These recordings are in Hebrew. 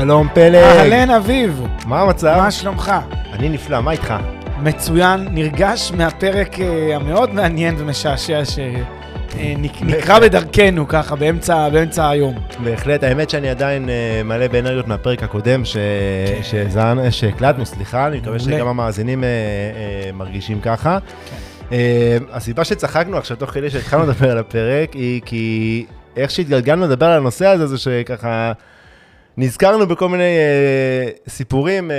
שלום פלג. אהלן אביב, מה המצב? מה שלומך? אני נפלא, מה איתך? מצוין, נרגש מהפרק אה, המאוד מעניין ומשעשע שנקרא בהחלט. בדרכנו ככה באמצע, באמצע היום. בהחלט, האמת שאני עדיין אה, מלא באנרגיות מהפרק הקודם ש- כן. שזן- שהקלטנו, סליחה, אני מקווה. שגם המאזינים אה, אה, מרגישים ככה. כן. אה, הסיבה שצחקנו עכשיו תוך כדי שהתחלנו לדבר על הפרק היא כי איך שהתגלגלנו לדבר על הנושא הזה זה שככה נזכרנו בכל מיני אה, סיפורים אה,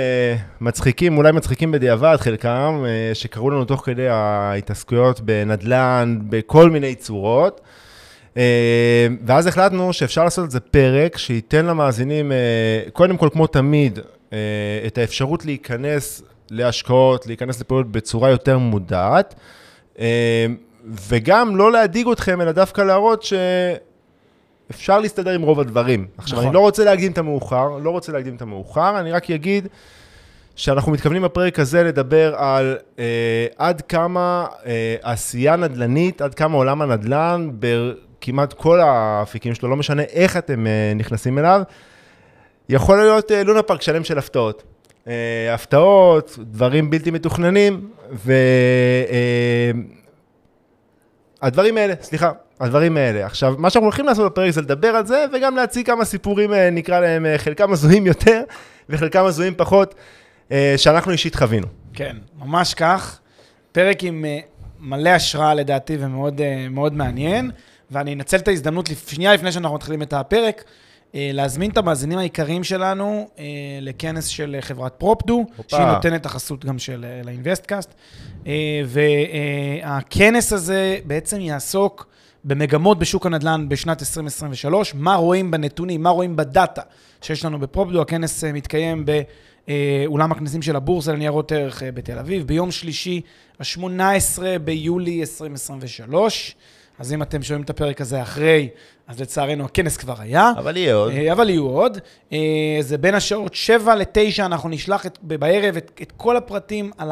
מצחיקים, אולי מצחיקים בדיעבד חלקם, אה, שקרו לנו תוך כדי ההתעסקויות בנדל"ן בכל מיני צורות. אה, ואז החלטנו שאפשר לעשות את זה פרק שייתן למאזינים, אה, קודם כל, כמו תמיד, אה, את האפשרות להיכנס להשקעות, להיכנס לפעולות בצורה יותר מודעת, אה, וגם לא להדאיג אתכם, אלא דווקא להראות שאפשר להסתדר עם רוב הדברים. עכשיו, נכון. אני לא רוצה להקדים את המאוחר, לא רוצה להקדים את המאוחר, אני רק אגיד שאנחנו מתכוונים בפרק הזה לדבר על אה, עד כמה אה, עשייה נדל"נית, עד כמה עולם הנדל"ן, בכמעט כל האפיקים שלו, לא משנה איך אתם אה, נכנסים אליו, יכול להיות אה, לונה פארק שלם של הפתעות. אה, הפתעות, דברים בלתי מתוכננים, ו... אה, האלה, סליחה, הדברים האלה. עכשיו, מה שאנחנו הולכים לעשות בפרק זה לדבר על זה, וגם להציג כמה סיפורים, אה, נקרא להם, אה, חלקם הזויים יותר, וחלקם הזויים פחות, אה, שאנחנו אישית חווינו. כן, ממש כך. פרק עם מלא השראה לדעתי ומאוד מאוד מעניין, ואני אנצל את ההזדמנות שנייה לפני שאנחנו מתחילים את הפרק, להזמין את המאזינים העיקריים שלנו לכנס של חברת פרופדו. שהיא נותנת החסות גם של לאינבסטקאסט. והכנס הזה בעצם יעסוק במגמות בשוק הנדל"ן בשנת 2023, מה רואים בנתונים, מה רואים בדאטה שיש לנו בפרופדו. הכנס אה, מתקיים באולם הכנסים של הבורסה לניירות ערך אה, בתל אביב, ביום שלישי, ה-18 ביולי 2023. אז אם אתם שומעים את הפרק הזה אחרי, אז לצערנו הכנס כבר היה. אבל יהיה עוד. אה, אבל יהיו עוד. אה, זה בין השעות 7 ל-9, אנחנו נשלח את, בערב את, את כל הפרטים על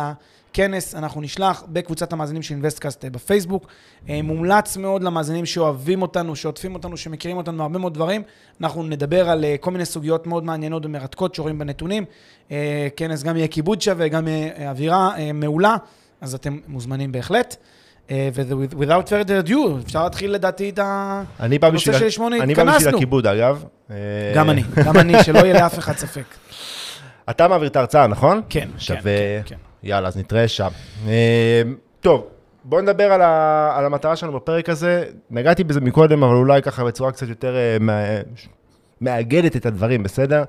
הכנס, אנחנו נשלח בקבוצת המאזינים של אינבסטקאסט אה, בפייסבוק. אה, מומלץ מאוד למאזינים שאוהבים אותנו, שעוטפים אותנו, שמכירים אותנו מהרבה מאוד דברים. אנחנו נדבר על אה, כל מיני סוגיות מאוד מעניינות ומרתקות שרואים בנתונים. כנס גם יהיה כיבוד שווה, גם יהיה אווירה מעולה, אז אתם מוזמנים בהחלט. ו-without further ado, אפשר להתחיל לדעתי את הנושא בשביל, שלשמו אני בא בשביל התכנסנו. הכיבוד, אגב. גם אני, גם אני, שלא יהיה לאף אחד ספק. אתה מעביר את ההרצאה, נכון? כן, שווה. כן, כן, יאללה, אז נתראה שם. אה, טוב, בואו נדבר על, ה, על המטרה שלנו בפרק הזה. נגעתי בזה מקודם, אבל אולי ככה בצורה קצת יותר אה, מאגדת את הדברים, בסדר?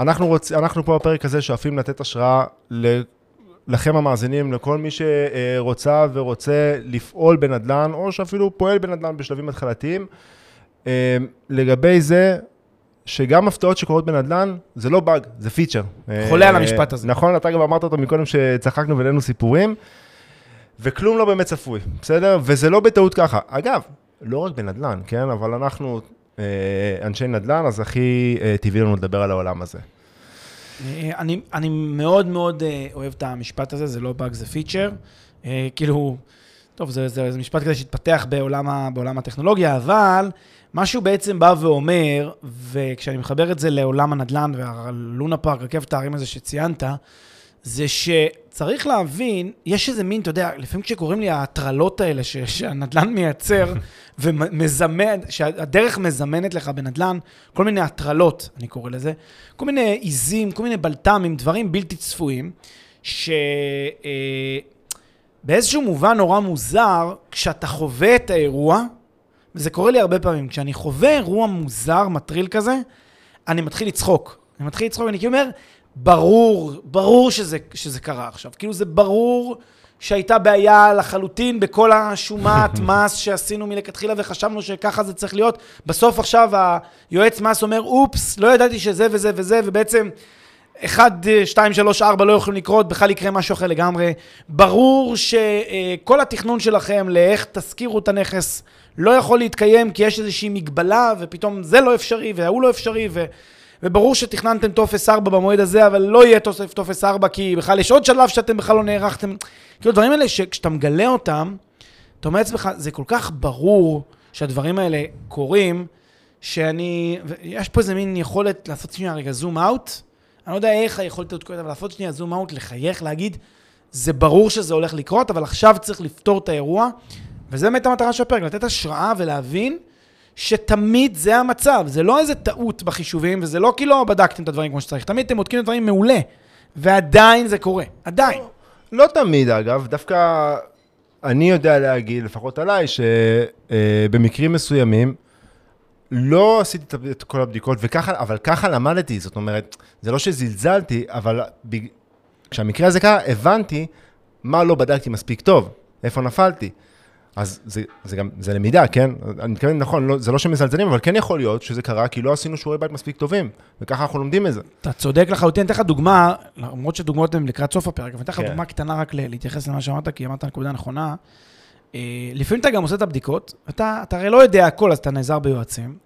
אנחנו, רוצ, אנחנו פה בפרק הזה שואפים לתת השראה ל- לכם המאזינים, לכל מי שרוצה ורוצה לפעול בנדל"ן, או שאפילו פועל בנדל"ן בשלבים התחלתיים. אה, לגבי זה שגם הפתעות שקורות בנדל"ן, זה לא באג, זה פיצ'ר. חולה על אה, המשפט הזה. נכון, אתה גם אמרת אותו מקודם שצחקנו והעלינו סיפורים, וכלום לא באמת צפוי, בסדר? וזה לא בטעות ככה. אגב, לא רק בנדל"ן, כן? אבל אנחנו אה, אנשי נדל"ן, אז הכי אה, טבעי לנו לדבר על העולם הזה. אני, אני מאוד מאוד אוהב את המשפט הזה, זה לא באג, זה פיצ'ר. כאילו, טוב, זה, זה, זה משפט כזה שהתפתח בעולם הטכנולוגיה, אבל מה שהוא בעצם בא ואומר, וכשאני מחבר את זה לעולם הנדל"ן והלונה פארק, רכבת ההרים הזה שציינת, זה שצריך להבין, יש איזה מין, אתה יודע, לפעמים כשקוראים לי ההטרלות האלה ש, שהנדל"ן מייצר ומזמן, שהדרך מזמנת לך בנדל"ן, כל מיני הטרלות, אני קורא לזה, כל מיני עיזים, כל מיני בלת"מים, דברים בלתי צפויים, שבאיזשהו מובן נורא מוזר, כשאתה חווה את האירוע, וזה קורה לי הרבה פעמים, כשאני חווה אירוע מוזר, מטריל כזה, אני מתחיל לצחוק. אני מתחיל לצחוק, ואני כאילו אומר, ברור, ברור שזה, שזה קרה עכשיו. כאילו זה ברור שהייתה בעיה לחלוטין בכל השומת מס שעשינו מלכתחילה וחשבנו שככה זה צריך להיות. בסוף עכשיו היועץ מס אומר, אופס, לא ידעתי שזה וזה וזה, ובעצם 1, 2, 3, 4 לא יכולים לקרות, בכלל יקרה משהו אחר לגמרי. ברור שכל התכנון שלכם לאיך תשכירו את הנכס לא יכול להתקיים כי יש איזושהי מגבלה ופתאום זה לא אפשרי וההוא לא אפשרי ו... וברור שתכננתם טופס 4 במועד הזה, אבל לא יהיה טופס, טופס 4 כי בכלל יש עוד שלב שאתם בכלל לא נערכתם. כאילו הדברים האלה שכשאתה מגלה אותם, אתה אומר לעצמך, זה כל כך ברור שהדברים האלה קורים, שאני, יש פה איזה מין יכולת לעשות שנייה רגע זום אאוט. אני לא יודע איך היכולת הזאת קורית, אבל לעשות שנייה זום אאוט, לחייך, להגיד, זה ברור שזה הולך לקרות, אבל עכשיו צריך לפתור את האירוע. וזה באמת המטרה של הפרק, לתת השראה ולהבין שתמיד זה המצב. זה לא איזה טעות בחישובים, וזה לא כי לא בדקתם את הדברים כמו שצריך. תמיד אתם בודקים את הדברים מעולה, ועדיין זה קורה. עדיין. לא תמיד, אגב, דווקא אני יודע להגיד, לפחות עליי, שבמקרים מסוימים, לא עשיתי את- כל הבדיקות, וככה, אבל ככה למדתי, זאת אומרת, זה לא שזלזלתי, אבל בג- כשהמקרה הזה קרה, הבנתי מה לא בדקתי מספיק טוב, איפה נפלתי. אז זה, זה גם, זה למידה, כן? אני מתכוון, נכון, לא, זה לא שמזלזלים, אבל כן יכול להיות שזה קרה כי לא עשינו שיעורי בית מספיק טובים, וככה אנחנו לומדים את זה. אתה צודק לחלוטין, אני אתן לך דוגמה, למרות שדוגמאות הן לקראת סוף הפרק, אבל אני אתן לך כן. דוגמה קטנה רק להתייחס למה שאמרת, כי אמרת נקודה נכונה. אה, לפעמים אתה גם עושה את הבדיקות, אתה, אתה הרי לא יודע הכל, אז אתה נעזר ביועצים,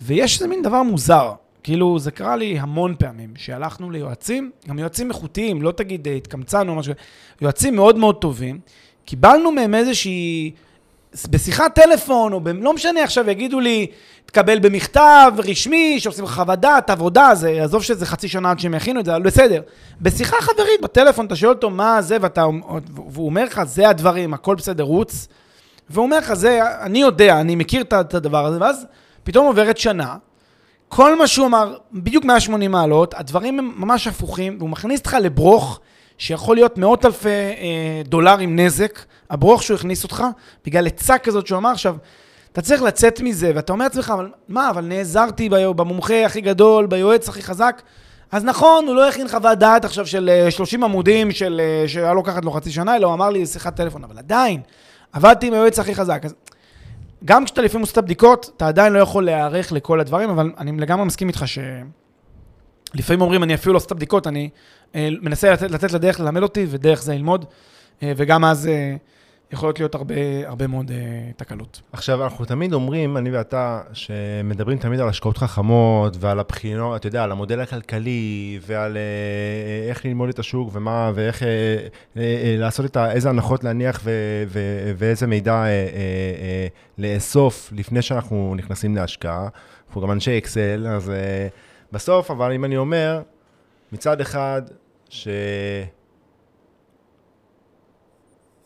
ויש איזה מין דבר מוזר. כאילו, זה קרה לי המון פעמים, שהלכנו ליועצים, גם יועצים איכותיים, לא תגיד אה, התקמצנו או משהו, יועצים מאוד מאוד טובים, קיבלנו מהם איזושהי, בשיחת טלפון, או ב... לא משנה, עכשיו יגידו לי, תקבל במכתב רשמי, שעושים לך חוות דעת, עבודה, זה, עזוב שזה חצי שנה עד שהם יכינו את זה, אבל בסדר. בשיחה חברית, בטלפון, אתה שואל אותו מה זה, ואתה, והוא אומר לך, זה הדברים, הכל בסדר, רוץ. והוא אומר לך, זה, אני יודע, אני מכיר את הדבר הזה, ואז פתאום עוברת שנה, כל מה שהוא אמר, בדיוק 180 מעלות, הדברים הם ממש הפוכים, והוא מכניס אותך לברוך שיכול להיות מאות אלפי אה, דולרים נזק, הברוך שהוא הכניס אותך, בגלל עצה כזאת שהוא אמר. עכשיו, אתה צריך לצאת מזה, ואתה אומר לעצמך, אבל מה, אבל נעזרתי במומחה הכי גדול, ביועץ הכי חזק. אז נכון, הוא לא הכין חוות דעת עכשיו של אה, 30 עמודים של, אה, שהיה לוקחת לו חצי שנה, אלא הוא אמר לי שיחת טלפון, אבל עדיין, עבדתי עם היועץ הכי חזק. אז גם כשאתה לפעמים עושה את הבדיקות, אתה עדיין לא יכול להיערך לכל הדברים, אבל אני לגמרי מסכים איתך שלפעמים אומרים, אני אפילו לא עושה את הבדיקות, אני אה, מנסה לתת, לתת לדרך ללמד אותי, ודרך זה ללמוד, אה, וגם אז אה, יכולות להיות הרבה, הרבה מאוד אה, תקלות. עכשיו, אנחנו תמיד אומרים, אני ואתה, שמדברים תמיד על השקעות חכמות ועל הבחינות, אתה יודע, על המודל הכלכלי ועל אה, איך ללמוד את השוק ומה, ואיך אה, אה, אה, לעשות את ה... איזה הנחות להניח ו, ו, ואיזה מידע אה, אה, אה, לאסוף לפני שאנחנו נכנסים להשקעה. אנחנו גם אנשי אקסל, אז אה, בסוף, אבל אם אני אומר, מצד אחד, ש...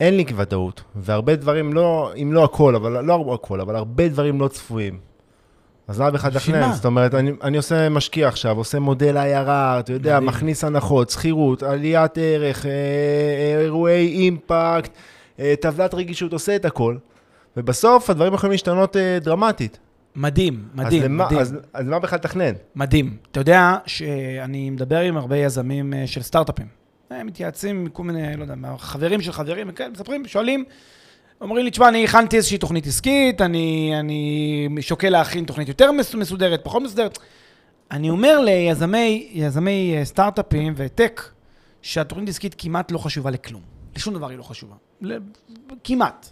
אין לי ודאות, והרבה דברים לא, אם לא הכל, אבל לא הכל, אבל הרבה דברים לא צפויים. אז למה בכלל לתכנן? מה? זאת אומרת, אני, אני עושה משקיע עכשיו, עושה מודל IRR, אתה יודע, מדהים. מכניס הנחות, שכירות, עליית ערך, אה, אה, אירועי אימפקט, אה, טבלת רגישות, עושה את הכל. ובסוף הדברים יכולים להשתנות דרמטית. מדהים, מדהים, אז למה, מדהים. אז, אז למה בכלל לתכנן? מדהים. אתה יודע שאני מדבר עם הרבה יזמים אה, של סטארט-אפים. הם מתייעצים עם כל מיני, לא יודע, מה, חברים של חברים, וכאלה, מספרים, שואלים, אומרים לי, תשמע, אני הכנתי איזושהי תוכנית עסקית, אני, אני שוקל להכין תוכנית יותר מס- מסודרת, פחות מסודרת. אני אומר ליזמי יזמי אה, סטארט-אפים וטק, שהתוכנית עסקית כמעט לא חשובה לכלום. לשום דבר היא לא חשובה. כמעט.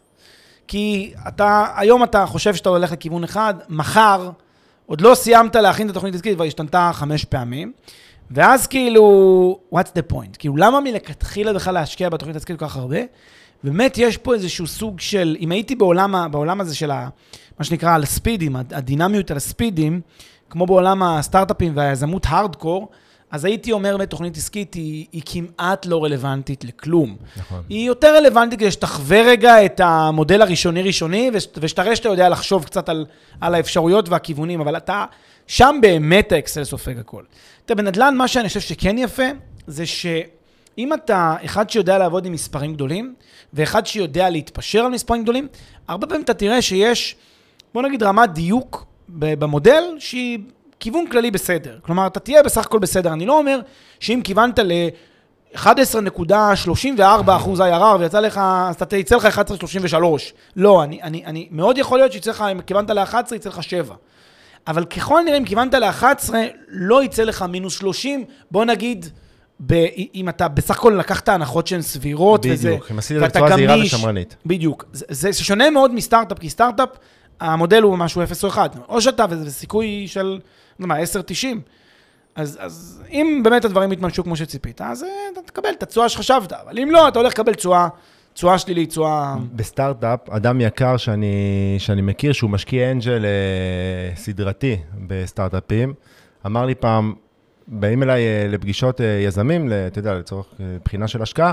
כי אתה, היום אתה חושב שאתה הולך לכיוון אחד, מחר, עוד לא סיימת להכין את התוכנית העסקית, כבר השתנתה חמש פעמים, ואז כאילו, what's the point? כאילו, למה מלכתחילה בכלל להשקיע בתוכנית העסקית כל כך הרבה? באמת יש פה איזשהו סוג של, אם הייתי בעולם, בעולם הזה של ה, מה שנקרא על הספידים, הד- הדינמיות על הספידים, כמו בעולם הסטארט-אפים והיזמות הארדקור, אז הייתי אומר בתוכנית עסקית, היא, היא כמעט לא רלוונטית לכלום. נכון. היא יותר רלוונטית כדי שתחווה רגע את המודל הראשוני-ראשוני, וש- ושתראה שאתה יודע לחשוב קצת על, על האפשרויות והכיוונים, אבל אתה, שם באמת האקסל סופג הכל. תראה, בנדל"ן, מה שאני חושב שכן יפה, זה שאם אתה אחד שיודע לעבוד עם מספרים גדולים, ואחד שיודע להתפשר על מספרים גדולים, הרבה פעמים אתה תראה שיש, בוא נגיד, רמת דיוק במודל שהיא כיוון כללי בסדר. כלומר, אתה תהיה בסך הכל בסדר. אני לא אומר שאם כיוונת ל... 11.34 אחוז IRR ויצא לך, אז אתה יצא לך 11.33. לא, אני, אני, אני, מאוד יכול להיות שיצא לך, אם כיוונת ל-11, יצא לך 7. אבל ככל הנראה, אם כיוונת ל-11, לא יצא לך מינוס 30. בוא נגיד, ב, אם אתה בסך הכל לקחת הנחות שהן סבירות, וזה, בדיוק, אם עשית את זה בצורה זהירה. ושמרנית. בדיוק. זה, זה שונה מאוד מסטארט-אפ, כי סטארט-אפ, המודל הוא משהו 0 או 1. או שאתה, וזה סיכוי של, מה, 10-90. אז, אז אם באמת הדברים יתממשו כמו שציפית, אז אה, אתה תקבל את התשואה שחשבת, אבל אם לא, אתה הולך לקבל תשואה תשואה שלילית, תשואה... בסטארט-אפ, אדם יקר שאני, שאני מכיר, שהוא משקיע אנג'ל אה, סדרתי בסטארט-אפים, אמר לי פעם, באים אליי אה, לפגישות אה, יזמים, אתה יודע, לצורך אה, בחינה של השקעה,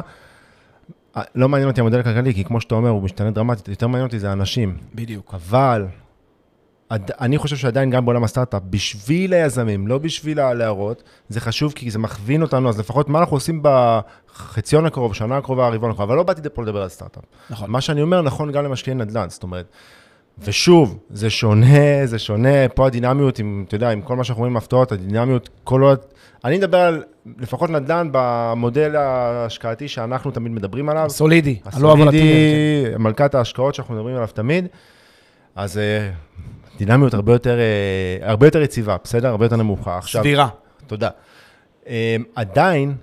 אה, לא מעניין אותי המודל הכלכלי, כי כמו שאתה אומר, הוא משתנה דרמטית, יותר מעניין אותי זה האנשים. בדיוק. אבל עד, אני חושב שעדיין גם בעולם הסטארט-אפ, בשביל היזמים, לא בשביל הלהראות, זה חשוב כי זה מכווין אותנו, אז לפחות מה אנחנו עושים בחציון הקרוב, שנה הקרובה, הרבעון הקרוב, אבל לא באתי לפה לדבר על סטארט-אפ. נכון. מה שאני אומר נכון גם למשקיעי נדל"ן, זאת אומרת, ושוב, זה שונה, זה שונה, פה הדינמיות, עם, אתה יודע, עם כל מה שאנחנו רואים בהפתעות, הדינמיות, כל עוד... אני מדבר על לפחות נדל"ן במודל ההשקעתי שאנחנו תמיד מדברים עליו. סולידי, הלא הוולטילי. הסולידי, מלכת ההשקעות שאנחנו מדברים עליו תמיד. אז אה, דינמיות הרבה יותר, אה, הרבה יותר יציבה, בסדר? הרבה יותר נמוכה. עכשיו, סבירה. תודה. אה, עדיין,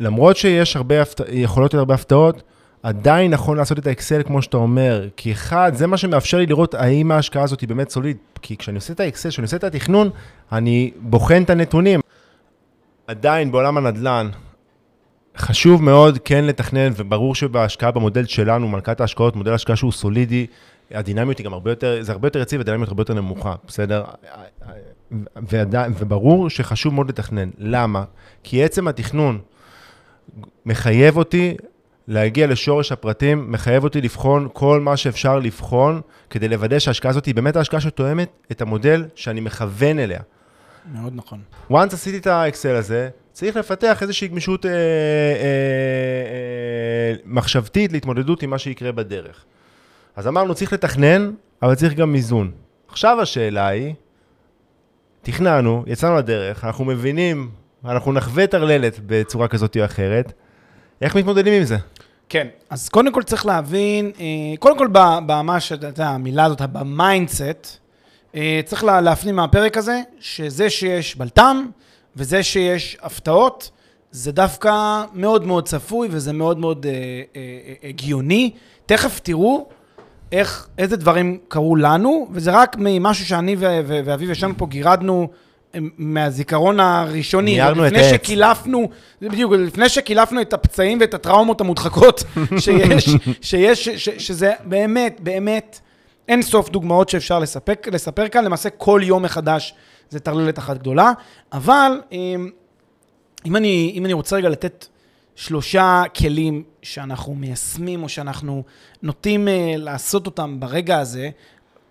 למרות שיש הרבה, הפת... יכולות להיות הרבה הפתעות, עדיין נכון לעשות את האקסל כמו שאתה אומר, כי אחד, זה מה שמאפשר לי לראות האם ההשקעה הזאת היא באמת סוליד, כי כשאני עושה את האקסל, כשאני עושה את התכנון, אני בוחן את הנתונים. עדיין בעולם הנדל"ן, חשוב מאוד כן לתכנן, וברור שבהשקעה במודל שלנו, מלכת ההשקעות, מודל השקעה שהוא סולידי, הדינמיות היא גם הרבה יותר, זה הרבה יותר יציב, הדינמיות הרבה יותר נמוכה, בסדר? וברור שחשוב מאוד לתכנן. למה? כי עצם התכנון מחייב אותי להגיע לשורש הפרטים, מחייב אותי לבחון כל מה שאפשר לבחון, כדי לוודא שההשקעה הזאת היא באמת ההשקעה שתואמת את המודל שאני מכוון אליה. מאוד נכון. once עשיתי את האקסל הזה, צריך לפתח איזושהי גמישות אה, אה, אה, מחשבתית להתמודדות עם מה שיקרה בדרך. אז אמרנו, צריך לתכנן, אבל צריך גם איזון. עכשיו השאלה היא, תכננו, יצאנו לדרך, אנחנו מבינים, אנחנו נחווה טרללת בצורה כזאת או אחרת, איך מתמודדים עם זה? כן, אז קודם כל צריך להבין, אה, קודם כל במה שאתה יודע, המילה הזאת, ב mindset, אה, צריך לה- להפנים מהפרק הזה, שזה שיש בלטם וזה שיש הפתעות, זה דווקא מאוד מאוד צפוי וזה מאוד מאוד אה, הגיוני. תכף תראו איך, איזה דברים קרו לנו, וזה רק ממשהו שאני ו- ו- ואביב ישבנו פה, גירדנו אה, מהזיכרון הראשוני. ניירנו את לפני העץ. שקילפנו, זה בדיוק, לפני שקילפנו את הפצעים ואת הטראומות המודחקות שיש, שיש, ש, שזה באמת, באמת, אין סוף דוגמאות שאפשר לספק, לספר כאן, למעשה כל יום מחדש זה טרללת אחת גדולה, אבל אם, אם, אני, אם אני רוצה רגע לתת שלושה כלים שאנחנו מיישמים או שאנחנו נוטים אה, לעשות אותם ברגע הזה,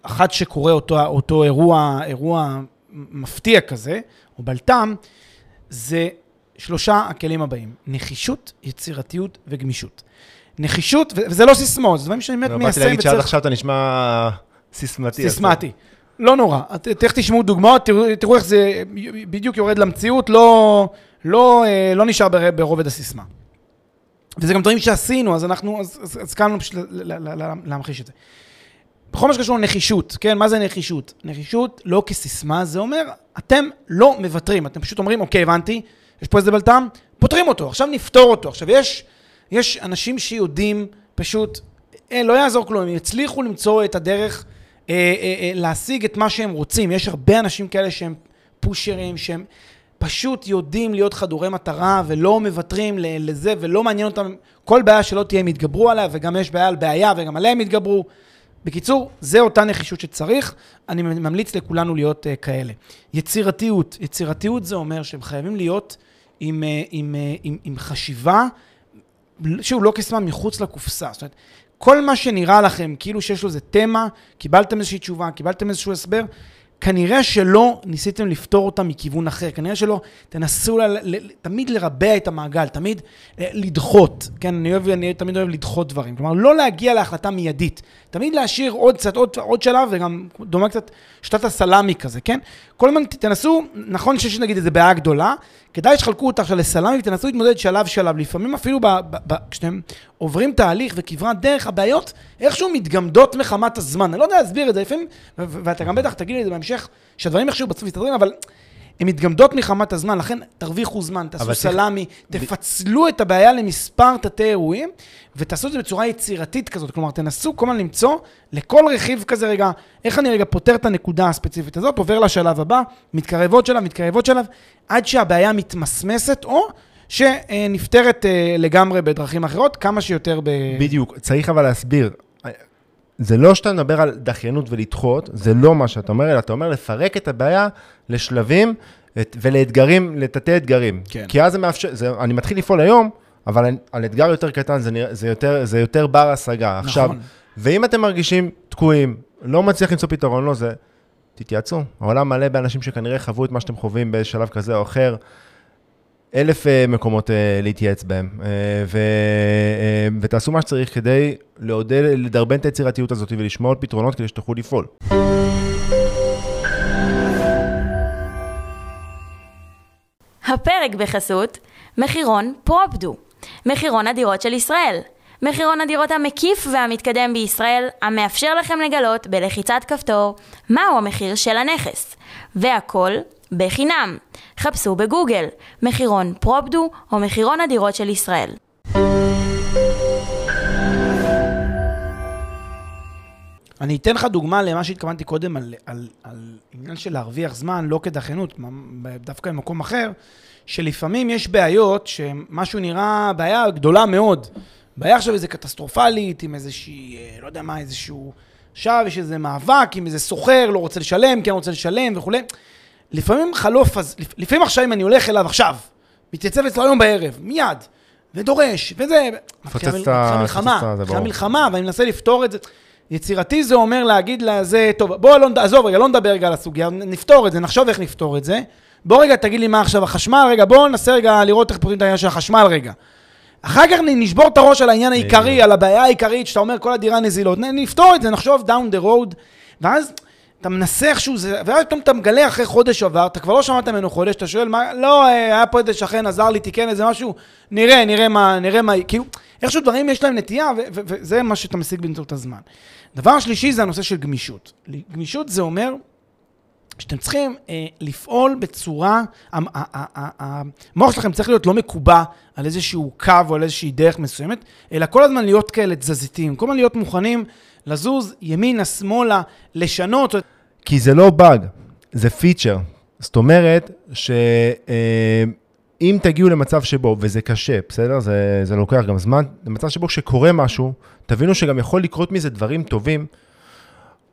אחת שקורה אותו, אותו אירוע, אירוע מפתיע כזה, או בלטם, זה שלושה הכלים הבאים, נחישות, יצירתיות וגמישות. נחישות, וזה לא סיסמאות, זה דברים שאני באמת לא, באתי מיישם להגיד שעד וצריך... עכשיו אתה נשמע סיסמתי. אז סיסמטי. לא נורא, תכף תשמעו דוגמאות, תראו, תראו איך זה בדיוק יורד למציאות, לא, לא, אה, לא נשאר בר- ברובד הסיסמה. וזה גם דברים שעשינו, אז אנחנו, אז, אז, אז כאן פשוט להמחיש את זה. בכל מה שקשור לנחישות, כן, מה זה נחישות? נחישות לא כסיסמה, זה אומר, אתם לא מוותרים, אתם פשוט אומרים, אוקיי, הבנתי, יש פה איזה בלטם, פותרים אותו, עכשיו נפתור אותו. עכשיו, יש, יש אנשים שיודעים פשוט, אה, לא יעזור כלום, הם יצליחו למצוא את הדרך אה, אה, אה, להשיג את מה שהם רוצים. יש הרבה אנשים כאלה שהם פושרים, שהם פשוט יודעים להיות חדורי מטרה ולא מוותרים לזה ולא מעניין אותם, כל בעיה שלא תהיה הם יתגברו עליה וגם יש בעיה על בעיה וגם עליה הם יתגברו. בקיצור, זה אותה נחישות שצריך, אני ממליץ לכולנו להיות uh, כאלה. יצירתיות, יצירתיות זה אומר שהם חייבים להיות עם, uh, עם, uh, עם, עם חשיבה, שוב, לא כסמה מחוץ לקופסה. זאת אומרת, כל מה שנראה לכם כאילו שיש לו איזה תמה, קיבלתם איזושהי תשובה, קיבלתם איזשהו הסבר, כנראה שלא ניסיתם לפתור אותה מכיוון אחר, כנראה שלא, תנסו ל- ל- תמיד לרבע את המעגל, תמיד אה, לדחות, כן, אני, אוהב, אני תמיד אוהב לדחות דברים, כלומר, לא להגיע להחלטה מיידית, תמיד להשאיר עוד קצת, עוד, עוד שלב, וגם דומה קצת שיטת הסלאמי כזה, כן? כל הזמן תנסו, נכון שיש נגיד איזה בעיה גדולה, כדאי שתחלקו אותה עכשיו לסלאמי ותנסו להתמודד שלב שלב, לפעמים אפילו ב, ב, ב, כשאתם עוברים תהליך וכברת דרך, הבעיות איכשהו מתגמדות מחמת הזמן, אני לא יודע להסביר את זה, לפעמים, ואתה גם בטח תגיד לי את זה בהמשך, שהדברים איכשהו בסוף מסתדרים, אבל הן מתגמדות מחמת הזמן, לכן תרוויחו זמן, תעשו אבל צריך- סלאמי, תפצלו את הבעיה למספר תתי אירועים, ותעשו את זה בצורה יצירתית כזאת. כלומר, תנסו כל הזמן למצוא לכל רכיב כזה רגע, איך אני רגע פותר את הנקודה הספציפית הזאת, עובר לשלב הבא, מתקרב עוד שלב, מתקרב עוד שלב, עד שהבעיה מתמסמסת, או שנפתרת אה, לגמרי בדרכים אחרות, כמה שיותר ב... בדיוק, צריך אבל להסביר. זה לא שאתה מדבר על דחיינות ולדחות, זה לא מה שאתה אומר, אלא אתה אומר לפרק את הבעיה לשלבים את, ולאתגרים, לתתי אתגרים. כן. כי אז זה מאפשר, זה, אני מתחיל לפעול היום, אבל על, על אתגר יותר קטן זה, נראה- זה, יותר, זה יותר בר השגה. עכשיו, נכון. ואם אתם מרגישים תקועים, לא מצליח למצוא פתרון, לא זה, תתייעצו. העולם מלא באנשים שכנראה חוו את מה שאתם חווים בשלב כזה או אחר. אלף אה, מקומות אה, להתייעץ בהם, אה, ו, ותעשו מה שצריך כדי לעודד, לדרבן את היצירתיות הזאת ולשמור על פתרונות כדי שתוכלו לפעול. הפרק בחסות מחירון פרופדו, מחירון הדירות של ישראל. מחירון הדירות המקיף והמתקדם בישראל, המאפשר לכם לגלות בלחיצת כפתור מהו המחיר של הנכס. והכל בחינם. חפשו בגוגל מחירון פרופדו או מחירון הדירות של ישראל. אני אתן לך דוגמה למה שהתכוונתי קודם על, על, על עניין של להרוויח זמן, לא כדחיינות, דווקא במקום אחר, שלפעמים יש בעיות שמשהו נראה בעיה גדולה מאוד. בעיה עכשיו איזה קטסטרופלית, עם איזושהי, אה, לא יודע מה, איזשהו... עכשיו יש איזה מאבק עם איזה סוחר, לא רוצה לשלם, כן רוצה לשלם וכולי. לפעמים חלוף, אז, לפ- לפעמים עכשיו אם אני הולך אליו עכשיו, מתייצב אצלו היום בערב, מיד, ודורש, וזה, מתחילה מלחמה, מתחילה. מלחמה, ואני מנסה לפתור את זה. יצירתי זה אומר להגיד לזה, טוב, בוא לא, עזוב רגע, לא נדבר רגע על הסוגיה, נפתור את זה, נחשוב איך נפתור את זה. בוא רגע תגיד לי מה עכשיו החשמל, רגע, בוא ננסה רגע לראות איך פותרים את העניין של החשמל רגע. אחר כך נשבור את הראש על העניין העיקרי. על הבעיה העיקרית, שאתה אומר כל הדירה נזילות, נפתור את זה, נחשוב down the road, ואז אתה מנסה איכשהו, זה, ואז פתאום אתה מגלה אחרי חודש עבר, אתה כבר לא שמעת ממנו חודש, אתה שואל, מה, לא, אה, היה פה איזה שכן, עזר לי, תיקן איזה משהו, נראה, נראה מה, נראה מה, כאילו, איכשהו דברים יש להם נטייה, וזה מה שאתה משיג באמצעות הזמן. דבר שלישי זה הנושא של גמישות. גמישות זה אומר שאתם צריכים אה, לפעול בצורה, המוח שלכם צריך להיות לא מקובע על איזשהו קו או על איזושהי דרך מסוימת, אלא כל הזמן להיות כאלה תזזיתיים, כל הזמן להיות מוכנים לזוז ימינה, שמאלה, לשנות. כי זה לא באג, זה פיצ'ר. זאת אומרת שאם תגיעו למצב שבו, וזה קשה, בסדר? זה, זה לוקח גם זמן, למצב שבו כשקורה משהו, תבינו שגם יכול לקרות מזה דברים טובים,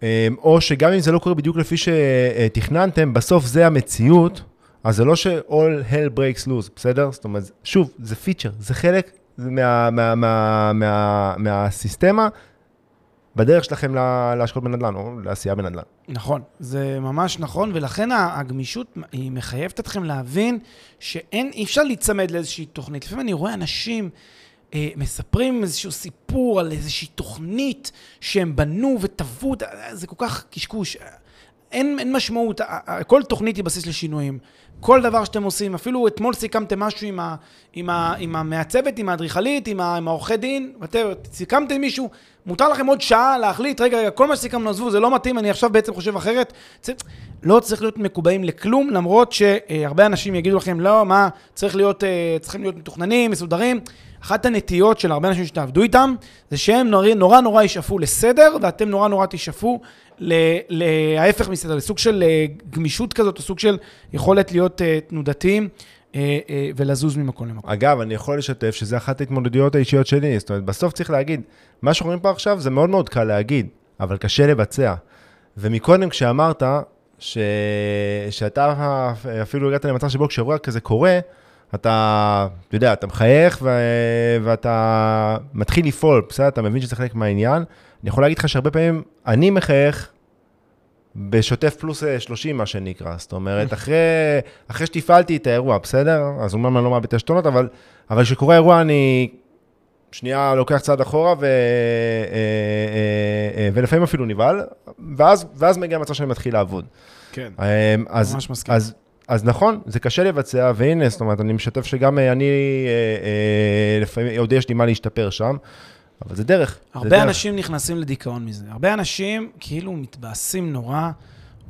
אה, או שגם אם זה לא קורה בדיוק לפי שתכננתם, בסוף זה המציאות, אז זה לא ש-all hell breaks loose, בסדר? זאת אומרת, שוב, זה פיצ'ר, זה חלק מה, מה, מה, מה, מהסיסטמה בדרך שלכם לה- להשקעות בנדל"ן, או לעשייה בנדל"ן. נכון, זה ממש נכון, ולכן הגמישות היא מחייבת אתכם להבין שאין, אי אפשר להיצמד לאיזושהי תוכנית. לפעמים אני רואה אנשים אה, מספרים איזשהו סיפור על איזושהי תוכנית שהם בנו וטבעו, זה כל כך קשקוש. אין, אין משמעות, כל תוכנית היא בסיס לשינויים. כל דבר שאתם עושים, אפילו אתמול סיכמתם משהו עם, ה, עם, ה, עם המעצבת, עם האדריכלית, עם, עם העורכי דין, ואתם סיכמתם מישהו, מותר לכם עוד שעה להחליט, רגע, רגע, כל מה שסיכמנו, עזבו, זה לא מתאים, אני עכשיו בעצם חושב אחרת. צ- לא צריך להיות מקובעים לכלום, למרות שהרבה אנשים יגידו לכם, לא, מה, צריך להיות, אה, צריכים להיות מתוכננים, מסודרים. אחת הנטיות של הרבה אנשים שתעבדו איתם, זה שהם נורא נורא, נורא ישאפו לסדר, ואתם נורא נורא תשאפו להפך מסדר, לסוג של אה, גמישות כזאת, או סוג של יכולת להיות אה, תנודתיים אה, ולזוז ממקום למקום. אגב, אני יכול לשתף שזה אחת ההתמודדויות האישיות שלי. זאת אומרת, בסוף צריך להגיד, מה רואים פה עכשיו זה מאוד מאוד קל להגיד, אבל קשה לבצע. ומקודם כשאמרת ש... שאתה אפילו הגעת למצב שבו כשאירוע כזה קורה, אתה, אתה יודע, אתה מחייך ו... ואתה מתחיל לפעול, בסדר? אתה מבין שזה חלק מהעניין. אני יכול להגיד לך שהרבה פעמים אני מחייך בשוטף פלוס אה, 30, מה שנקרא. זאת אומרת, אחרי, אחרי שתפעלתי את האירוע, בסדר? אז אומנם אני לא מאבד את השתונות, אבל, אבל כשקורה אירוע אני שנייה לוקח צעד אחורה, ו, אה, אה, אה, ולפעמים אפילו נבהל, ואז, ואז מגיע מצב שאני מתחיל לעבוד. כן. אה, אז, ממש מסכים. אז, אז נכון, זה קשה לבצע, והנה, זאת אומרת, אני משתף שגם אה, אני, אה, אה, לפעמים, עוד יש לי מה להשתפר שם, אבל זה דרך. זה הרבה דרך. אנשים נכנסים לדיכאון מזה. הרבה אנשים כאילו מתבאסים נורא,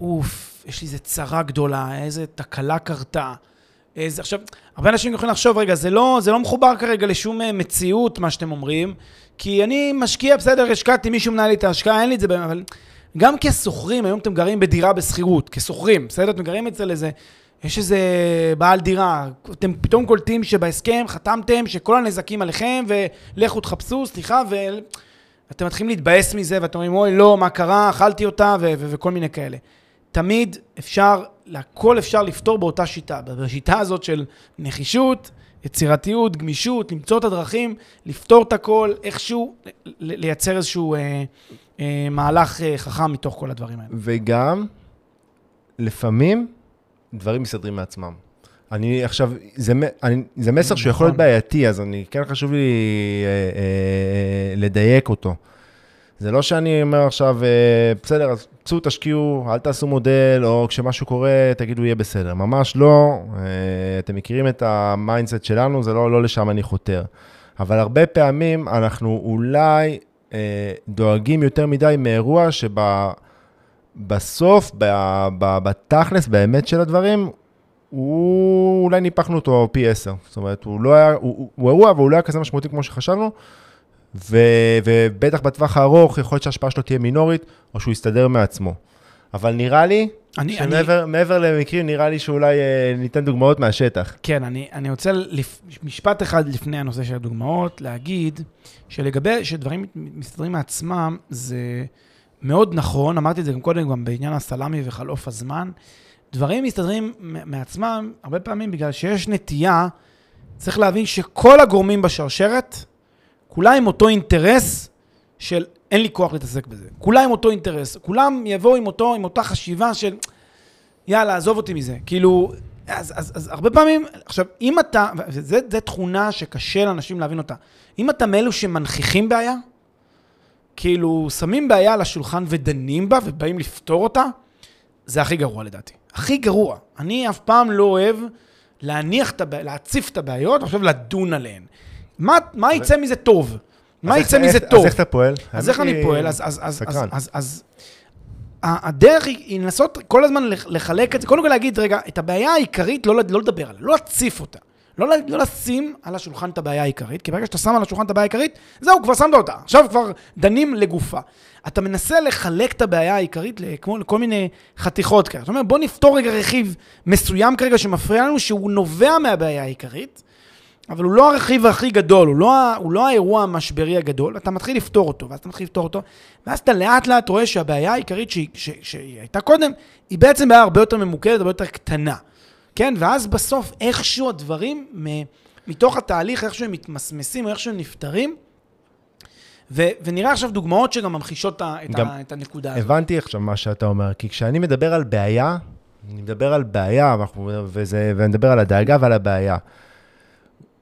אוף, יש לי איזה צרה גדולה, איזה תקלה קרתה. איזה, עכשיו, הרבה אנשים יכולים לחשוב, רגע, זה לא, זה לא מחובר כרגע לשום מציאות, מה שאתם אומרים, כי אני משקיע, בסדר, השקעתי, מישהו מנהל לי את ההשקעה, אין לי את זה, אבל גם כשוכרים, היום אתם גרים בדירה בשכירות, כשוכרים, בסדר? אתם גרים אצל איזה יש איזה בעל דירה, אתם פתאום קולטים שבהסכם חתמתם שכל הנזקים עליכם, ולכו תחפשו, סליחה, ואתם מתחילים להתבאס מזה, ואתם אומרים, אוי, לא, מה קרה, אכלתי אותה, ו- ו- וכל מיני כאלה. תמיד אפשר, הכל אפשר לפתור באותה שיטה. בשיטה הזאת של נחישות, יצירתיות, גמישות, למצוא את הדרכים, לפתור את הכל, איכשהו לייצר איזשהו אה, אה, מהלך אה, חכם מתוך כל הדברים האלה. וגם, לפעמים, דברים מסתדרים מעצמם. אני עכשיו, זה, אני, זה מסר שיכול להיות נכון. בעייתי, אז אני, כן חשוב לי אה, אה, לדייק אותו. זה לא שאני אומר עכשיו, אה, בסדר, אז צאו, תשקיעו, אל תעשו מודל, או כשמשהו קורה, תגידו, יהיה בסדר. ממש לא. אה, אתם מכירים את ה mindset שלנו, זה לא, לא לשם אני חותר. אבל הרבה פעמים אנחנו אולי אה, דואגים יותר מדי מאירוע שבסוף, ב- ב- בתכלס, באמת של הדברים, הוא, אולי ניפחנו אותו פי עשר. זאת אומרת, הוא לא היה, הוא, הוא, אירוע, אבל הוא לא היה כזה משמעותי כמו שחשבנו, ו, ובטח בטווח הארוך, יכול להיות שההשפעה שלו תהיה מינורית, או שהוא יסתדר מעצמו. אבל נראה לי, אני, אני, שמעבר מעבר למקרים, נראה לי שאולי אה, ניתן דוגמאות מהשטח. כן, אני, אני רוצה לפ... משפט אחד לפני הנושא של הדוגמאות, להגיד שלגבי, שדברים מסתדרים מעצמם, זה מאוד נכון, אמרתי את זה גם קודם, גם בעניין הסלאמי וחלוף הזמן. דברים מסתדרים מעצמם הרבה פעמים בגלל שיש נטייה, צריך להבין שכל הגורמים בשרשרת, כולם עם אותו אינטרס של אין לי כוח להתעסק בזה. כולם עם אותו אינטרס, כולם יבואו עם, אותו, עם אותה חשיבה של יאללה, עזוב אותי מזה. כאילו, אז, אז, אז הרבה פעמים, עכשיו, אם אתה, וזו תכונה שקשה לאנשים להבין אותה, אם אתה מאלו שמנכיחים בעיה, כאילו, שמים בעיה על השולחן ודנים בה ובאים לפתור אותה, זה הכי גרוע לדעתי. הכי גרוע. אני אף פעם לא אוהב להניח את הבעיות, להציף את הבעיות, ועכשיו לדון עליהן. מה, מה יצא מזה טוב? מה אז יצא מזה טוב? אז איך אתה פועל? אז איך אני פועל? אז, אז, אז, אז, סקרן. אז, אז ה- הדרך היא, לנסות כל הזמן לח- לחלק את זה, קודם כל להגיד, רגע, את הבעיה העיקרית, לא, לא לדבר עליה, לא להציף אותה. לא, לא לשים על השולחן את הבעיה העיקרית, כי ברגע שאתה שם על השולחן את הבעיה העיקרית, זהו, כבר שמת אותה. עכשיו כבר דנים לגופה. אתה מנסה לחלק את הבעיה העיקרית כמו לכל מיני חתיכות כאלה. זאת אומרת, בוא נפתור רגע רכיב מסוים כרגע שמפריע לנו, שהוא נובע מהבעיה העיקרית, אבל הוא לא הרכיב הכי גדול, הוא לא, הוא לא האירוע המשברי הגדול, אתה מתחיל לפתור אותו, ואז אתה מתחיל לפתור אותו, ואז אתה לאט לאט רואה שהבעיה העיקרית שהיא, ש, שהיא הייתה קודם, היא בעצם בעיה הרבה יותר ממוקדת, הרבה יותר קטנה. כן, ואז בסוף איכשהו הדברים, מתוך התהליך, איכשהו הם מתמסמסים, איכשהו הם נפתרים, ו, ונראה עכשיו דוגמאות שגם ממחישות את, גם ה, את הנקודה הזאת. הבנתי עכשיו מה שאתה אומר, כי כשאני מדבר על בעיה, אני מדבר על בעיה, ואנחנו- וזה, ואני מדבר על הדאגה ועל הבעיה.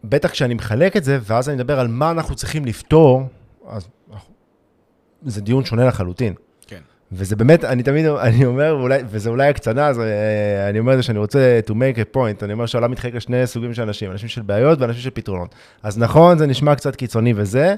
בטח כשאני מחלק את זה, ואז אני מדבר על מה אנחנו צריכים לפתור, אז זה דיון שונה לחלוטין. וזה באמת, אני תמיד, אני אומר, אולי, וזה אולי הקצנה, אז אה, אני אומר את זה שאני רוצה to make a point, אני אומר שהעולם מתחלק לשני סוגים של אנשים, אנשים של בעיות ואנשים של פתרונות. אז נכון, זה נשמע קצת קיצוני וזה,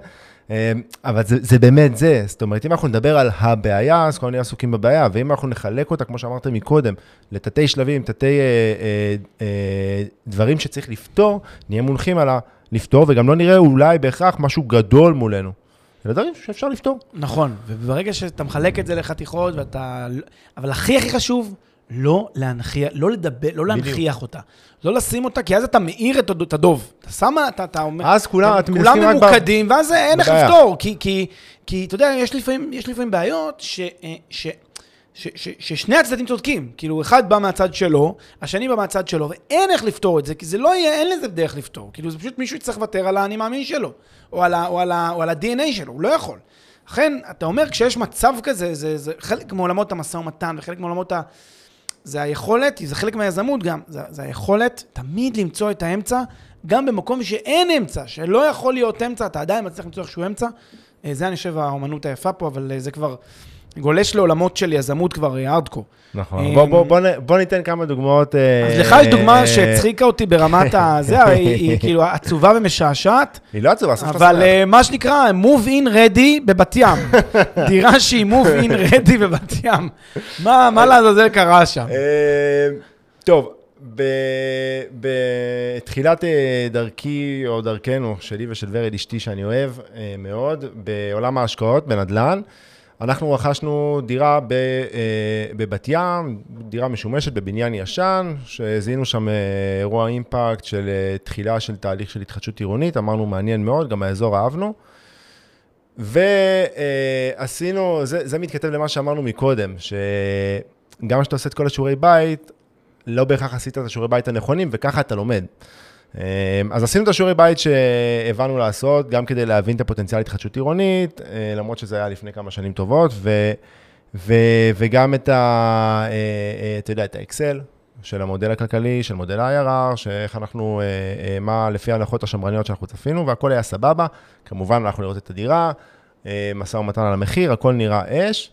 אה, אבל זה, זה באמת זה. זאת אומרת, אם אנחנו נדבר על הבעיה, אז כולנו נהיה עסוקים בבעיה, ואם אנחנו נחלק אותה, כמו שאמרת מקודם, לתתי שלבים, תתי אה, אה, אה, דברים שצריך לפתור, נהיה מונחים על ה... לפתור, וגם לא נראה אולי בהכרח משהו גדול מולנו. אלא דברים שאפשר לפתור. נכון, וברגע שאתה מחלק את זה לחתיכות ואתה... אבל הכי הכי חשוב, לא להנכיח, לא לדבר, לא להנכיח אותה. לא לשים אותה, כי אז אתה מאיר את, הדוב. אתה שם, אתה, אתה אומר... אז כולם, אתם כולם רק ב- ממוקדים, ואז אין איך. לפתור. כי, כי, כי, אתה יודע, יש לפעמים, יש לפעמים בעיות ש... אה, ש ש, ש, ששני הצדדים צודקים, כאילו אחד בא מהצד שלו, השני בא מהצד שלו, ואין איך לפתור את זה, כי זה לא יהיה, אין לזה דרך לפתור, כאילו זה פשוט מישהו יצטרך לוותר על האני מאמין שלו, או על, ה, או, על ה, או על ה-DNA שלו, הוא לא יכול. לכן, אתה אומר, כשיש מצב כזה, זה, זה חלק מעולמות המשא ומתן, וחלק מעולמות ה... זה היכולת, זה חלק מהיזמות גם, זה, זה היכולת תמיד למצוא את האמצע, גם במקום שאין אמצע, שלא יכול להיות אמצע, אתה עדיין מצליח למצוא איזשהו אמצע. אה, זה אני חושב האומנות היפה פה, אבל אה, זה כבר גולש לעולמות של יזמות כבר הארדקור. נכון. אמ, בוא, בוא, בוא, נ- בוא ניתן כמה דוגמאות. אה, אז לך יש אה, דוגמה שהצחיקה אותי ברמת הזה, היא, היא כאילו עצובה ומשעשעת, היא לא עצובה, סוף אבל אה, מה שנקרא, move in ready בבת ים. דירה שהיא move in ready בבת ים. מה מה לעזאזל קרה שם? אה, טוב, בתחילת אה, דרכי, או דרכנו, שלי ושל ורד אשתי, שאני אוהב אה, מאוד, בעולם ההשקעות, בנדל"ן, אנחנו רכשנו דירה ב, אה, בבת ים, דירה משומשת בבניין ישן, שזיהינו שם אה, אירוע אימפקט של אה, תחילה של תהליך של התחדשות עירונית, אמרנו מעניין מאוד, גם האזור אהבנו. ועשינו, זה, זה מתכתב למה שאמרנו מקודם, שגם כשאתה עושה את כל השיעורי בית, לא בהכרח עשית את השיעורי בית הנכונים, וככה אתה לומד. אז עשינו את השיעורי בית שהבנו לעשות, גם כדי להבין את הפוטנציאל התחדשות עירונית, למרות שזה היה לפני כמה שנים טובות, ו, ו, וגם את ה... אתה יודע, את האקסל של המודל הכלכלי, של מודל ה-IRR, שאיך אנחנו, מה לפי ההנחות השמרניות שאנחנו צפינו, והכל היה סבבה. כמובן, הלכנו לראות את הדירה, משא ומתן על המחיר, הכל נראה אש,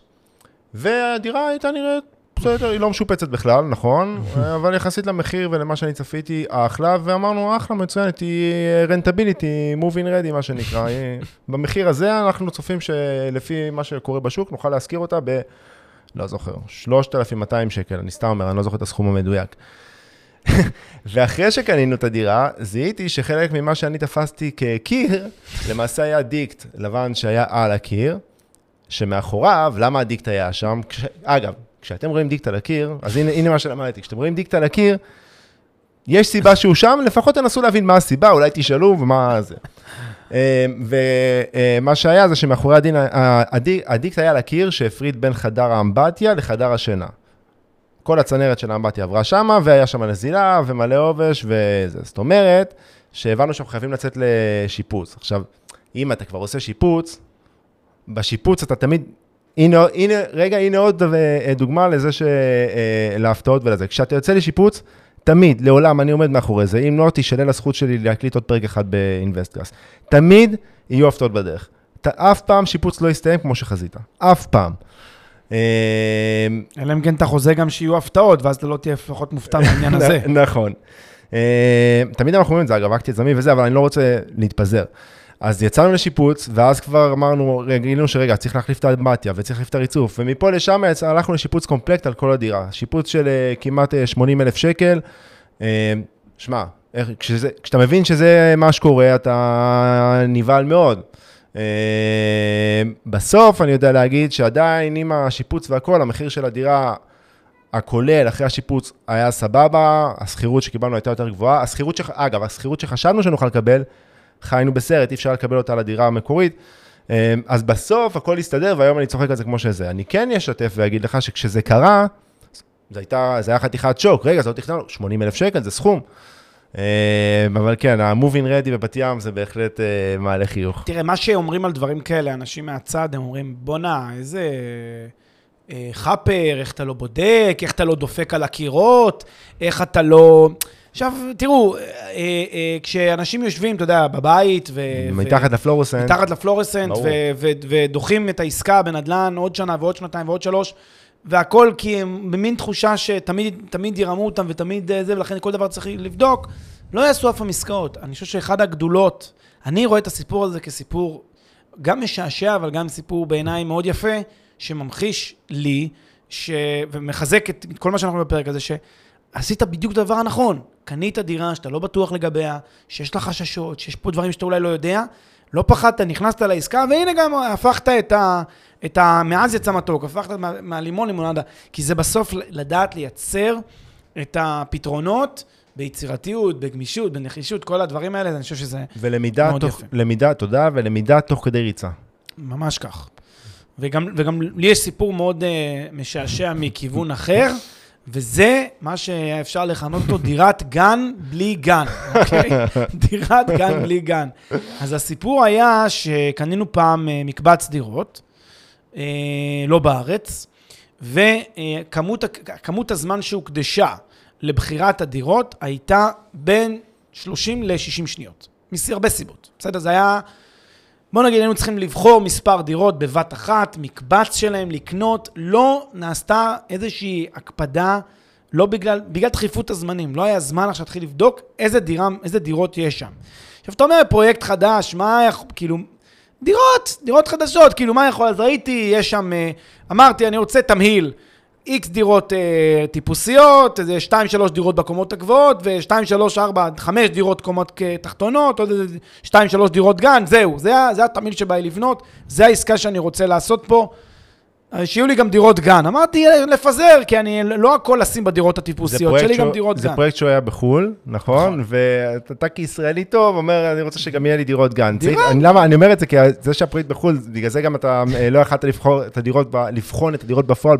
והדירה הייתה נראית בסדר, היא לא משופצת בכלל, נכון, אבל יחסית למחיר ולמה שאני צפיתי, אחלה, ואמרנו, אחלה, מצוינת, היא רנטביליטי, in ready, מה שנקרא. במחיר הזה אנחנו צופים שלפי מה שקורה בשוק, נוכל להשכיר אותה ב... לא זוכר, 3,200 שקל, אני סתם אומר, אני לא זוכר את הסכום המדויק. ואחרי שקנינו את הדירה, זיהיתי שחלק ממה שאני תפסתי כקיר, למעשה היה דיקט לבן שהיה על הקיר, שמאחוריו, למה הדיקט היה שם? כש... אגב, כשאתם רואים דיקט על הקיר, אז הנה, הנה מה שלמדתי, כשאתם רואים דיקט על הקיר, יש סיבה שהוא שם, לפחות תנסו להבין מה הסיבה, אולי תשאלו ומה זה. ומה שהיה זה שמאחורי הדין, הדיקט היה על הקיר שהפריד בין חדר האמבטיה לחדר השינה. כל הצנרת של האמבטיה עברה שמה, והיה שם נזילה ומלא עובש וזה. זאת אומרת, שהבנו שאנחנו חייבים לצאת לשיפוץ. עכשיו, אם אתה כבר עושה שיפוץ, בשיפוץ אתה תמיד הנה, הנה, רגע, הנה עוד אה, דוגמה לזה ש... אה, להפתעות ולזה. כשאתה יוצא לשיפוץ, תמיד, לעולם, אני עומד מאחורי זה. אם לא, תישלל הזכות שלי להקליט עוד פרק אחד באינבסטגרס. תמיד יהיו הפתעות בדרך. אתה, אף פעם שיפוץ לא יסתיים כמו שחזית. אף פעם. אה, אלא אם כן אתה חוזה גם שיהיו הפתעות, ואז אתה לא תהיה לפחות מופתע בעניין הזה. נכון. תמיד אנחנו אומרים את זה, אגב, רק תזמי וזה, אבל אני לא רוצה להתפזר. אז יצאנו לשיפוץ, ואז כבר אמרנו, גילינו שרגע, צריך להחליף את האמבטיה וצריך להחליף את הריצוף, ומפה לשם הלכנו לשיפוץ קומפלקט על כל הדירה. שיפוץ של uh, כמעט 80 אה, אלף שקל. Uh, שמע, כשזה, כשאתה מבין שזה מה שקורה, אתה נבהל מאוד. Uh, בסוף אני יודע להגיד שעדיין עם השיפוץ והכל, המחיר של הדירה הכולל אחרי השיפוץ היה סבבה, השכירות שקיבלנו הייתה יותר גבוהה. השכירות, ש... אגב, השכירות שחשבנו שנוכל לקבל, חיינו בסרט, אי אפשר לקבל אותה לדירה המקורית. אמ, אז בסוף הכל הסתדר, והיום אני צוחק על זה כמו שזה. אני כן אשתף ואגיד לך שכשזה קרה, זה, הייתה, זה היה חתיכת שוק, רגע, זה לא תכננו, 80 אלף שקל, זה סכום. אמ, אבל כן, ה-moving ready בבת ים זה בהחלט אה, מעלה חיוך. תראה, מה שאומרים על דברים כאלה, אנשים מהצד, הם אומרים, בואנה, איזה אה, חאפר, איך אתה לא בודק, איך אתה לא דופק על הקירות, איך אתה לא... עכשיו, תראו, אה, אה, כשאנשים יושבים, אתה יודע, בבית, ו... מתחת לפלורסנט. מתחת לפלורסנט, ודוחים את העסקה בנדל"ן עוד שנה ועוד שנתיים ועוד שלוש, והכל כי הם במין תחושה שתמיד ירמו אותם ותמיד אה, זה, ולכן כל דבר צריך לבדוק, לא יעשו אף פעם עסקאות. אני חושב שאחד הגדולות, אני רואה את הסיפור הזה כסיפור גם משעשע, אבל גם סיפור בעיניי מאוד יפה, שממחיש לי, ש... ומחזק את כל מה שאנחנו בפרק הזה, שעשית בדיוק את הדבר הנכון. קנית דירה שאתה לא בטוח לגביה, שיש לה חששות, שיש פה דברים שאתה אולי לא יודע, לא פחדת, נכנסת לעסקה, והנה גם הפכת את ה... את ה... מעז יצא מתוק, הפכת מה, מהלימון לימונדה, כי זה בסוף לדעת לייצר את הפתרונות ביצירתיות, בגמישות, בנחישות, כל הדברים האלה, אני חושב שזה מאוד תוך, יפה. ולמידה, תודה, ולמידה תוך כדי ריצה. ממש כך. וגם, וגם לי יש סיפור מאוד uh, משעשע מכיוון אחר. וזה מה שאפשר לכנות אותו דירת גן בלי גן, אוקיי? דירת גן בלי גן. אז הסיפור היה שקנינו פעם אה, מקבץ דירות, אה, לא בארץ, וכמות הזמן שהוקדשה לבחירת הדירות הייתה בין 30 ל-60 שניות. מהרבה סיבות, בסדר? זה היה... בוא נגיד, היינו צריכים לבחור מספר דירות בבת אחת, מקבץ שלהם, לקנות. לא נעשתה איזושהי הקפדה, לא בגלל, בגלל דחיפות הזמנים. לא היה זמן עכשיו להתחיל לבדוק איזה, דירה, איזה דירות יש שם. עכשיו, אתה אומר, פרויקט חדש, מה כאילו, דירות, דירות חדשות, כאילו, מה יכול, אז ראיתי, יש שם, אה, אמרתי, אני רוצה תמהיל. איקס דירות אה, טיפוסיות, איזה 2-3 דירות בקומות הגבוהות, ו-2-3-4, 5 דירות קומות תחתונות, עוד איזה 2-3 דירות גן, זהו. זה, זה התמהיל שבא לי לבנות, זה העסקה שאני רוצה לעשות פה. שיהיו לי גם דירות גן. אמרתי, לפזר, כי אני לא הכל לשים בדירות הטיפוסיות, שלי גם דירות זה גן. פרויקט שהוא היה בחו"ל, נכון? ואתה כישראלי טוב אומר, אני רוצה שגם יהיה לי דירות גן. דירה. צריך- אני- למה? אני אומר את זה, כי זה שהפרויקט בחו"ל, בגלל זה גם אתה אה, לא יכלת לבחור את הדירות, לבחון את הדירות בפועל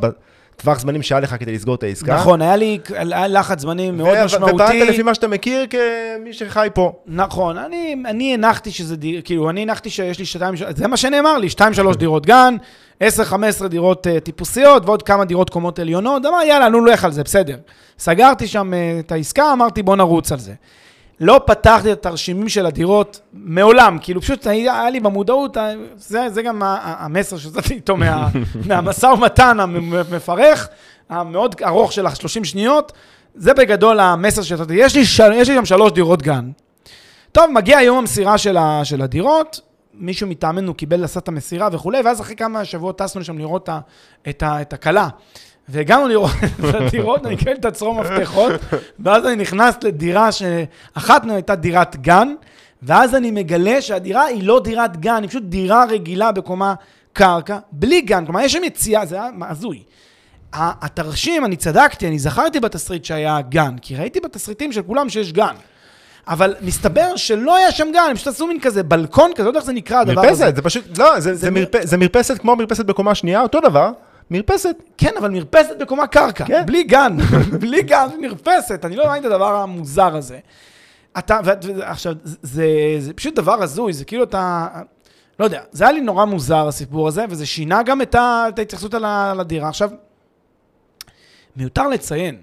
בטווח זמנים שהיה לך כדי לסגור את העסקה. נכון, היה לי היה לחץ זמנים מאוד ו- משמעותי. ופעלת לפי מה שאתה מכיר כמי שחי פה. נכון, אני, אני הנחתי שזה, דיר, כאילו, אני הנחתי שיש לי שתיים, זה מה שנאמר לי, שתיים, שלוש דירות גן, עשר, חמש עשרה דירות uh, טיפוסיות, ועוד כמה דירות קומות עליונות, אמר, יאללה, נו, לך על זה, בסדר. סגרתי שם uh, את העסקה, אמרתי, בוא נרוץ על זה. לא פתחתי את התרשימים של הדירות מעולם, כאילו, פשוט היה, לי במודעות, זה, זה גם המסר שיצאתי איתו מה, מהמשא ומתן המפרך, המאוד ארוך של ה-30 שניות, זה בגדול המסר שיצאתי. יש לי, של, יש לי שם שלוש דירות גן. טוב, מגיע יום המסירה של, ה, של הדירות, מישהו מטעמנו קיבל, עשה את המסירה וכולי, ואז אחרי כמה שבועות טסנו לשם לראות את, ה, את הכלה. והגענו הדירות, אני מקבל את הצרור מפתחות, ואז אני נכנס לדירה שאחת מהן הייתה דירת גן, ואז אני מגלה שהדירה היא לא דירת גן, היא פשוט דירה רגילה בקומה קרקע, בלי גן. כלומר, יש שם יציאה, זה היה הזוי. התרשים, אני צדקתי, אני זכרתי בתסריט שהיה גן, כי ראיתי בתסריטים של כולם שיש גן. אבל מסתבר שלא היה שם גן, הם פשוט עשו מין כזה בלקון כזה, לא יודע איך זה נקרא הדבר הזה. מרפסת, זה פשוט, לא, זה- זה מר- מרפ- זה מרפסת כמו מרפסת בקומה שנייה, אותו דבר, מרפסת. כן, אבל מרפסת בקומה קרקע, כן. בלי גן, בלי גן, מרפסת, אני לא ראיתי את הדבר המוזר הזה. אתה, ו- ו- עכשיו, זה, זה, זה פשוט דבר הזוי, זה כאילו אתה, לא יודע, זה היה לי נורא מוזר הסיפור הזה, וזה שינה גם את, ה, את ההתייחסות על ה- לדירה. עכשיו, מיותר לציין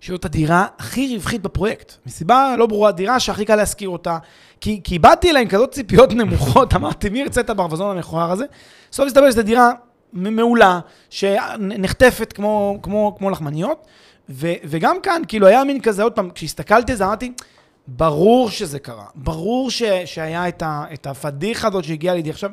שזאת הדירה הכי רווחית בפרויקט. מסיבה לא ברורה, הדירה שהכי קל להשכיר אותה. כי, כי באתי אליה עם כזאת ציפיות נמוכות, אמרתי, מי ירצה את הברווזון המכוער הזה? בסוף הסתבר שזו דירה מעולה, שנחטפת כמו, כמו, כמו לחמניות. ו, וגם כאן, כאילו, היה מין כזה, עוד פעם, כשהסתכלתי על זה, אמרתי, ברור שזה קרה. ברור ש, שהיה את, ה, את הפדיחה הזאת שהגיעה לידי. עכשיו,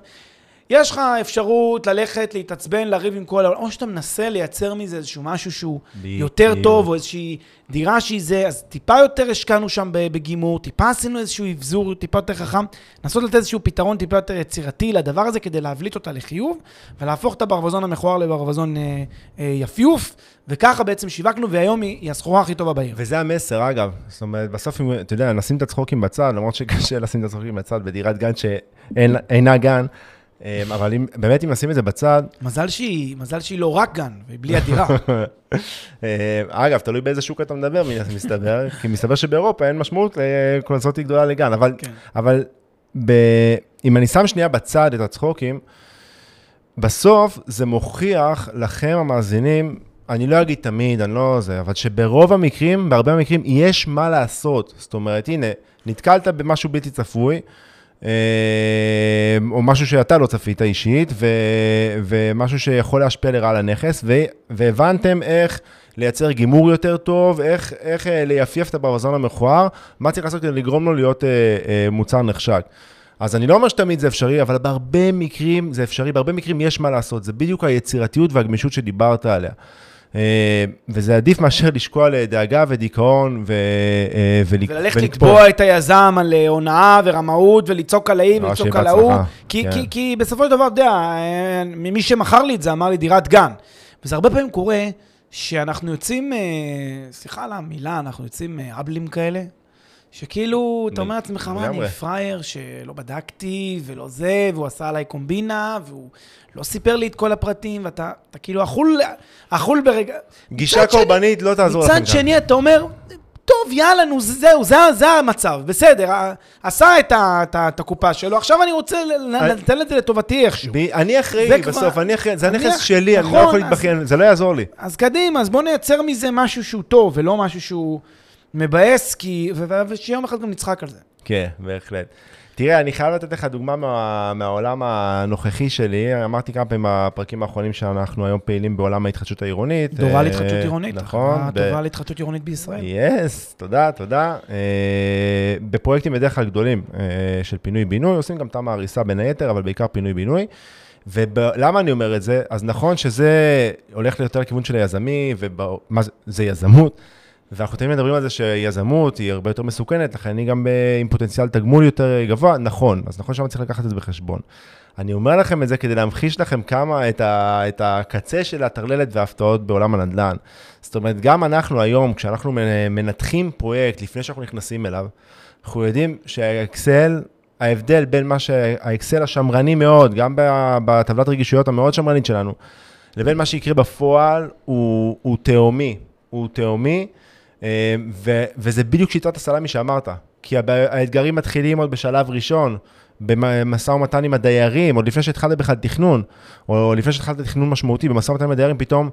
יש לך אפשרות ללכת, להתעצבן, לריב עם כל העולם, או שאתה מנסה לייצר מזה איזשהו משהו שהוא בדיוק. יותר טוב, או איזושהי דירה שהיא זה, אז טיפה יותר השקענו שם ב- בגימור, טיפה עשינו איזשהו אבזור טיפה יותר חכם, לנסות לתת איזשהו פתרון טיפה יותר יצירתי לדבר הזה כדי להבליט אותה לחיוב, ולהפוך את הברווזון המכוער לברווזון אה, אה, יפיוף, וככה בעצם שיווקנו, והיום היא, היא הסחורה הכי טובה בעיר. וזה המסר, אגב. זאת אומרת, בסוף, אם, אתה יודע, נשים את הצחוקים בצד, למרות שקשה לשים את הצחוקים בצד בדירת גן שאינה גן, אבל אם, באמת, אם נשים את זה בצד, מזל שהיא, מזל שהיא לא רק גן, והיא בלי הדירה. אה, אגב, תלוי באיזה שוק אתה מדבר, מסתבר, כי מסתבר שבאירופה אין משמעות לקונסולטי גדולה לגן, אבל, כן. אבל ב, אם אני שם שנייה בצד את הצחוקים, בסוף זה מוכיח לכם, המאזינים, אני לא אגיד תמיד, אני לא זה, אבל שברוב המקרים, בהרבה מקרים, יש מה לעשות. זאת אומרת, הנה, נתקלת במשהו בלתי צפוי, אה, או משהו שאתה לא צפית אישית, ו, ומשהו שיכול להשפיע לרעה על הנכס, ו, והבנתם איך לייצר גימור יותר טוב, איך, איך אה, לייפייף את הברווזון המכוער, מה צריך לעשות כדי לגרום לו להיות אה, אה, מוצר נחשק. אז אני לא אומר שתמיד זה אפשרי, אבל בהרבה מקרים זה אפשרי, בהרבה מקרים יש מה לעשות, זה בדיוק היצירתיות והגמישות שדיברת עליה. אה, וזה עדיף מאשר לשקוע לדאגה ודיכאון ו, אה, ולק- וללכת ולקפוא. לתבוע את היזם על אה, הונאה ורמאות ולצעוק על ההיא ולצעוק על ההוא. כי, כן. כי, כי בסופו של דבר, אתה יודע, מי שמכר לי את זה אמר לי דירת גן. וזה הרבה פעמים קורה שאנחנו יוצאים, סליחה על המילה, אנחנו יוצאים אבלים כאלה, שכאילו, אתה אומר לעצמך, מה. אני פראייר שלא בדקתי ולא זה, והוא עשה עליי קומבינה, והוא לא סיפר לי את כל הפרטים, ואתה אתה כאילו אכול, אכול ברגע... גישה שני- קורבנית לא תעזור לכם מצד שני, אתה אומר, טוב, יאללה, נו, זהו, זה, זה המצב, בסדר, עשה את, ה, את, ה, את הקופה שלו, עכשיו אני רוצה לתת את זה לטובתי איכשהו. ב- אני אחראי כבר- בסוף, אני אחראי, זה הנכס שלי, אני לא נכון, יכול להתבכיין, זה לא יעזור לי. אז קדימה, אז בוא נייצר מזה משהו שהוא טוב, ולא משהו שהוא מבאס, כי... ושיום אחד גם נצחק על זה. כן, בהחלט. תראה, אני חייב לתת לך דוגמה מה, מהעולם הנוכחי שלי. אמרתי כמה פעמים בפרקים האחרונים שאנחנו היום פעילים בעולם ההתחדשות העירונית. דורה אה, להתחדשות עירונית. נכון. ב- דורה להתחדשות עירונית בישראל. יס, תודה, תודה. אה, בפרויקטים בדרך כלל גדולים אה, של פינוי-בינוי, עושים גם תמ"א הריסה בין היתר, אבל בעיקר פינוי-בינוי. ולמה אני אומר את זה? אז נכון שזה הולך יותר לכיוון של היזמי, ומה זה, זה יזמות, ואנחנו תמיד מדברים על זה שיזמות היא הרבה יותר מסוכנת, לכן אני גם אה, עם פוטנציאל תגמול יותר גבוה, נכון, אז נכון שאני צריך לקחת את זה בחשבון. אני אומר לכם את זה כדי להמחיש לכם כמה את, ה, את הקצה של הטרללת וההפתעות בעולם הנדל"ן. זאת אומרת, גם אנחנו היום, כשאנחנו מנתחים פרויקט לפני שאנחנו נכנסים אליו, אנחנו יודעים שהאקסל, ההבדל בין מה שהאקסל השמרני מאוד, גם בטבלת רגישויות המאוד שמרנית שלנו, לבין מה שיקרה בפועל, הוא, הוא תהומי. הוא תהומי, אה, ו, וזה בדיוק שיטת הסלאמי שאמרת. כי האתגרים מתחילים עוד בשלב ראשון, במשא ומתן עם הדיירים, עוד לפני שהתחלת בכלל תכנון, או לפני שהתחלת תכנון משמעותי, במשא ומתן עם הדיירים, פתאום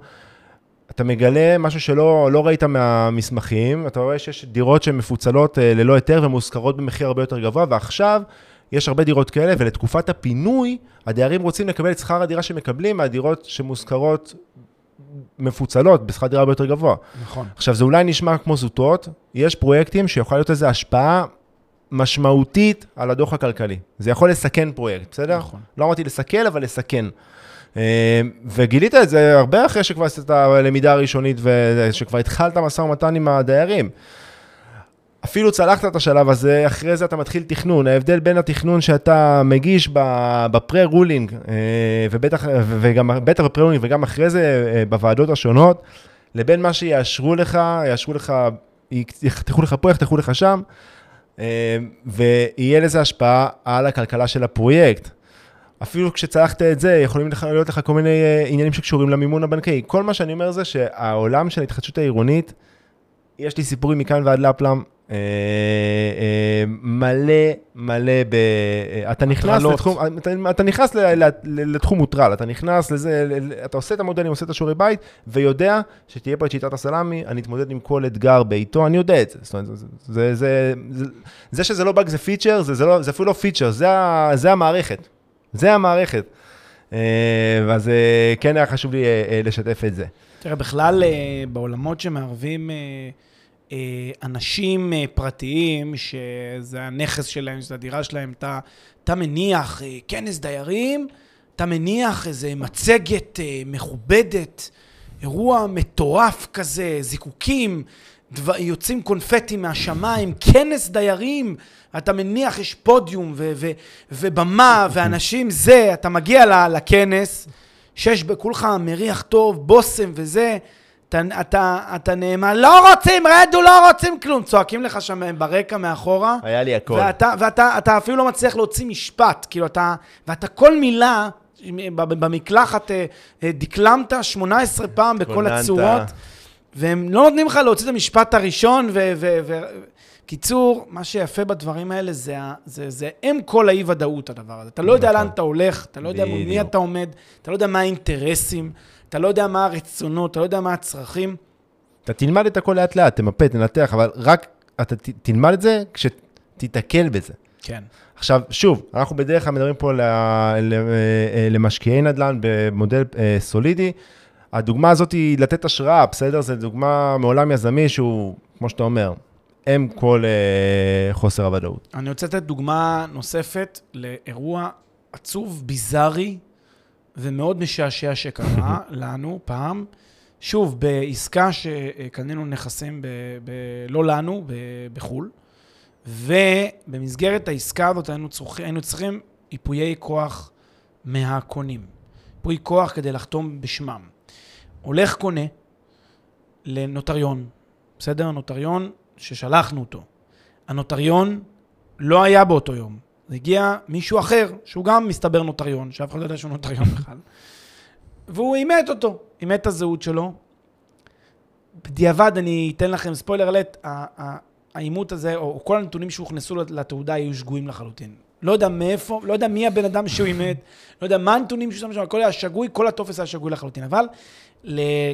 אתה מגלה משהו שלא לא ראית מהמסמכים, אתה רואה שיש דירות שהן מפוצלות אה, ללא היתר ומושכרות במחיר הרבה יותר גבוה, ועכשיו יש הרבה דירות כאלה, ולתקופת הפינוי, הדיירים רוצים לקבל את שכר הדירה שמקבלים מהדירות שמושכרות מפוצלות בשכר דירה הרבה יותר גבוה. נכון. עכשיו, זה אולי נשמע כמו זוטות, יש פרויקטים שיכולה להיות איזו השפעה משמעותית על הדוח הכלכלי. זה יכול לסכן פרויקט, בסדר? נכון. לא אמרתי לסכל, אבל לסכן. אה, וגילית את זה הרבה אחרי שכבר עשית את הלמידה הראשונית ושכבר התחלת משא ומתן עם הדיירים. אפילו צלחת את השלב הזה, אחרי זה אתה מתחיל תכנון. ההבדל בין התכנון שאתה מגיש בפרה-רולינג, אה, ובטח, וגם, בטח בפרה-רולינג וגם אחרי זה אה, בוועדות השונות, לבין מה שיאשרו לך, יאשרו לך, יחתכו לך פה, יחתכו לך שם, אה, ויהיה לזה השפעה על הכלכלה של הפרויקט. אפילו כשצלחת את זה, יכולים להיות לך כל מיני עניינים שקשורים למימון הבנקאי. כל מה שאני אומר זה שהעולם של ההתחדשות העירונית, יש לי סיפורים מכאן ועד אה, מלא, מלא ב... אה, אתה נכנס לתחום, אתה, נכנס לתחום מוטרל, אתה נכנס לזה, אתה עושה את המודלים, עושה את השיעורי בית, ויודע שתהיה פה את שיטת הסלאמי, אני אתמודד עם כל אתגר בעיתו, אני יודע את זה. זאת אומרת, זה, זה, זה, זה שזה לא באג זה פיצ'ר, זה, זה, לא, זה אפילו לא פיצ'ר, זה, זה המערכת. זה המערכת. ואז כן היה חשוב לי לשתף את זה. תראה, בכלל בעולמות שמערבים... אה, אנשים אה, פרטיים, שזה הנכס שלהם, שזה הדירה שלהם, אתה, אתה מניח אה, כנס דיירים, אתה מניח איזה מצגת מכובדת, אירוע מטורף כזה, זיקוקים, דבר, יוצאים קונפטי מהשמיים, כנס דיירים, אתה מניח, יש פודיום ו- ו- ובמה ואנשים, זה, אתה מגיע לכנס, שיש בכולך מריח טוב, בושם וזה, אתה, אתה, אתה נאמן, לא רוצים, רדו, לא רוצים כלום. צועקים לך שם ברקע מאחורה. היה לי הכל. ואתה, ואתה אתה אפילו לא מצליח להוציא משפט. כאילו, אתה, ואתה כל מילה, במקלחת אה, אה, דקלמת 18 פעם בכל הצורות, והם לא נותנים לך להוציא את המשפט הראשון, ו... ו, ו קיצור, מה שיפה בדברים האלה זה, זה, זה אם כל האי-ודאות, הדבר הזה. אתה לא יודע נכון. לאן אתה הולך, אתה לא יודע מול מי אתה עומד, אתה לא יודע מה האינטרסים. אתה לא יודע מה הרצונות, אתה לא יודע מה הצרכים. אתה תלמד את הכל לאט לאט, תמפה, תנתח, אבל רק אתה ת, תלמד את זה כשתיתקל בזה. כן. עכשיו, שוב, אנחנו בדרך כלל מדברים פה אה, למשקיעי נדל"ן במודל אה, סולידי. הדוגמה הזאת היא לתת השראה, בסדר? זו דוגמה מעולם יזמי שהוא, כמו שאתה אומר, אם כל אה, חוסר הוודאות. אני רוצה לתת דוגמה נוספת לאירוע עצוב, ביזארי, ומאוד משעשע שקרה לנו פעם. שוב, בעסקה שקנינו נכסים, ב, ב, לא לנו, ב, בחו"ל, ובמסגרת העסקה הזאת היינו, צורכ, היינו צריכים ייפויי כוח מהקונים. ייפוי כוח כדי לחתום בשמם. הולך קונה לנוטריון, בסדר? נוטריון ששלחנו אותו. הנוטריון לא היה באותו יום. הגיע מישהו אחר, שהוא גם מסתבר נוטריון, שאף אחד לא יודע שהוא נוטריון בכלל, והוא אימת אותו, אימת את הזהות שלו. בדיעבד אני אתן לכם ספוילר אלט, האימות הזה, או כל הנתונים שהוכנסו לתעודה היו שגויים לחלוטין. לא יודע מאיפה, לא יודע מי הבן אדם שהוא אימת, לא יודע מה הנתונים שהוא שם שם, הכל היה שגוי, כל הטופס היה שגוי לחלוטין. אבל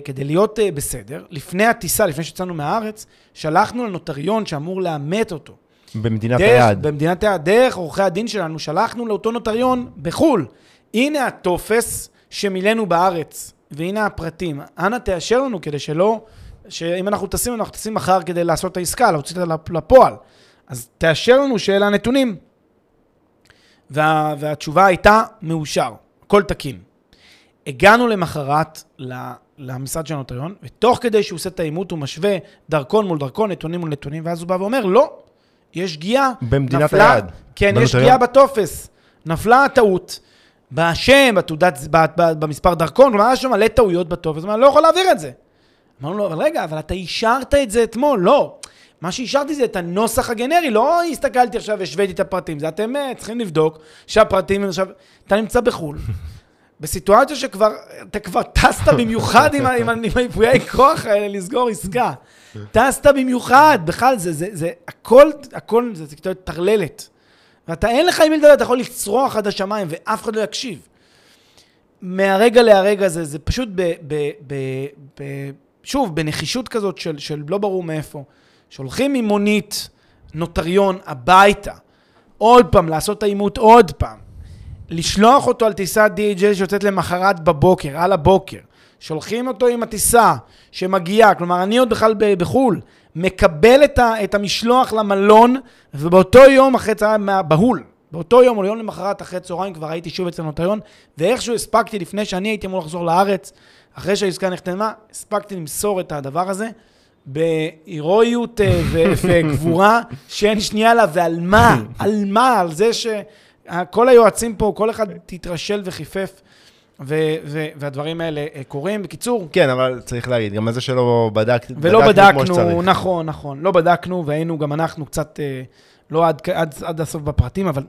כדי להיות uh, בסדר, לפני הטיסה, לפני שיצאנו מהארץ, שלחנו לנוטריון שאמור לאמת אותו. במדינת דרך, היעד. במדינת היעד. דרך עורכי הדין שלנו, שלחנו לאותו נוטריון בחו"ל. הנה הטופס שמילאנו בארץ, והנה הפרטים. אנא תאשר לנו כדי שלא, שאם אנחנו טסים, אנחנו טסים מחר כדי לעשות את העסקה, להוציא אותה לפועל. אז תאשר לנו שאלה הנתונים. וה, והתשובה הייתה מאושר, הכל תקין. הגענו למחרת למשרד של הנוטריון, ותוך כדי שהוא עושה את האימות, הוא משווה דרכון מול דרכון, נתונים מול נתונים, ואז הוא בא ואומר, לא, יש שגיאה. במדינת נפלה- היעד. כן, יש. שגיאה בטופס. נפלה הטעות. בשם, בתעודת, במספר דרכון, כלומר, היה שם מלא טעויות בטופס, אבל אני לא יכול להעביר את זה. אמרנו לו, אבל רגע, אבל אתה אישרת את זה אתמול, לא. מה שאישרתי זה את הנוסח הגנרי, לא הסתכלתי עכשיו והשוויתי את הפרטים, זה אתם אה, צריכים לבדוק שהפרטים, עכשיו, אתה נמצא בחו"ל, בסיטואציה שכבר, אתה כבר טסת במיוחד עם היפויי כוח האלה לסגור עסקה. טסת במיוחד, בכלל, זה, זה, זה, הכל, הכל, זה, זה כאילו טרללת. ואתה, אין לך עם מי לדבר, אתה יכול לצרוח עד השמיים ואף אחד לא יקשיב. מהרגע להרגע זה, זה פשוט ב, ב, ב, ב, שוב, בנחישות כזאת של, של לא ברור מאיפה. שולחים ממונית נוטריון הביתה, עוד פעם, לעשות את האימות עוד פעם. לשלוח אותו על טיסת DHL שיוצאת למחרת בבוקר, על הבוקר. שולחים אותו עם הטיסה שמגיעה, כלומר, אני עוד בכלל בחו"ל, מקבל את, ה, את המשלוח למלון, ובאותו יום אחרי צהריים, בהול, באותו יום או יום למחרת אחרי צהריים כבר הייתי שוב אצל הנוטריון, ואיכשהו הספקתי לפני שאני הייתי אמור לחזור לארץ, אחרי שהעסקה נחתמה, הספקתי למסור את הדבר הזה בהירואיות אה, וגבורה שאין שנייה לה, ועל מה? על מה? על זה שכל היועצים פה, כל אחד תתרשל וחיפף, ו- ו- והדברים האלה אה, קורים. בקיצור, כן, אבל צריך להגיד, גם זה שלא בדק, ולא כמו בדקנו, שצריך. נכון, נכון, לא בדקנו, והיינו גם אנחנו קצת, אה, לא עד, עד, עד הסוף בפרטים, אבל,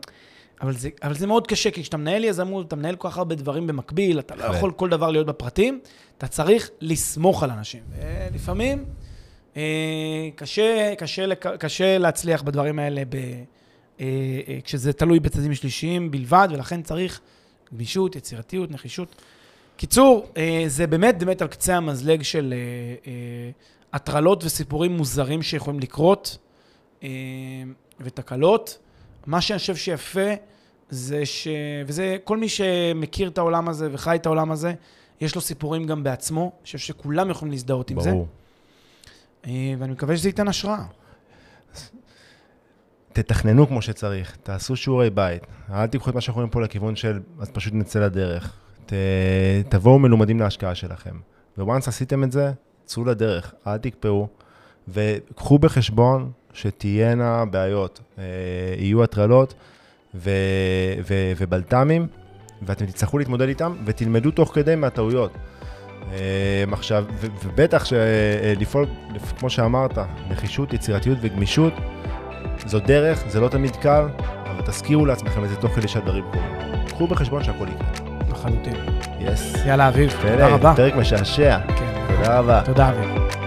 אבל, זה, אבל זה מאוד קשה, כי כשאתה מנהל יזמות, אתה מנהל כל כך הרבה דברים במקביל, אתה לא בהחלט. יכול כל דבר להיות בפרטים, אתה צריך לסמוך על אנשים. אה, קשה, קשה, לק- קשה להצליח בדברים האלה ב, כשזה תלוי בצדדים שלישיים בלבד, ולכן צריך גמישות, יצירתיות, נחישות. קיצור, אה, זה באמת באמת על קצה המזלג של אה, אה, הטרלות וסיפורים מוזרים שיכולים לקרות, ותקלות. מה שאני חושב שיפה זה ש... וזה, כל מי שמכיר את העולם הזה וחי את העולם הזה, יש לו סיפורים גם בעצמו. אני חושב שכולם יכולים להזדהות עם זה. ברור. ואני מקווה שזה ייתן השראה. תתכננו כמו שצריך, תעשו שיעורי בית. אל תיקחו את מה שאנחנו רואים פה לכיוון של, אז פשוט נצא לדרך. ת, תבואו מלומדים להשקעה שלכם. וואנס עשיתם את זה, צאו לדרך, אל תקפאו, וקחו בחשבון שתהיינה בעיות, אה, יהיו הטרלות ו, ו, ובלת"מים, ואתם תצטרכו להתמודד איתם, ותלמדו תוך כדי מהטעויות. אה, עכשיו, ו- ובטח שלפעול, כמו שאמרת, נחישות, יצירתיות וגמישות, זו דרך, זה לא תמיד קל, אבל תזכירו לעצמכם את זה תוך כדי שהדברים קורים. קחו בחשבון שהכל יקרה. לחלוטין. יס. יאללה, אביב, תודה רבה. פרק משעשע. כן, תודה רבה. תודה, אביב.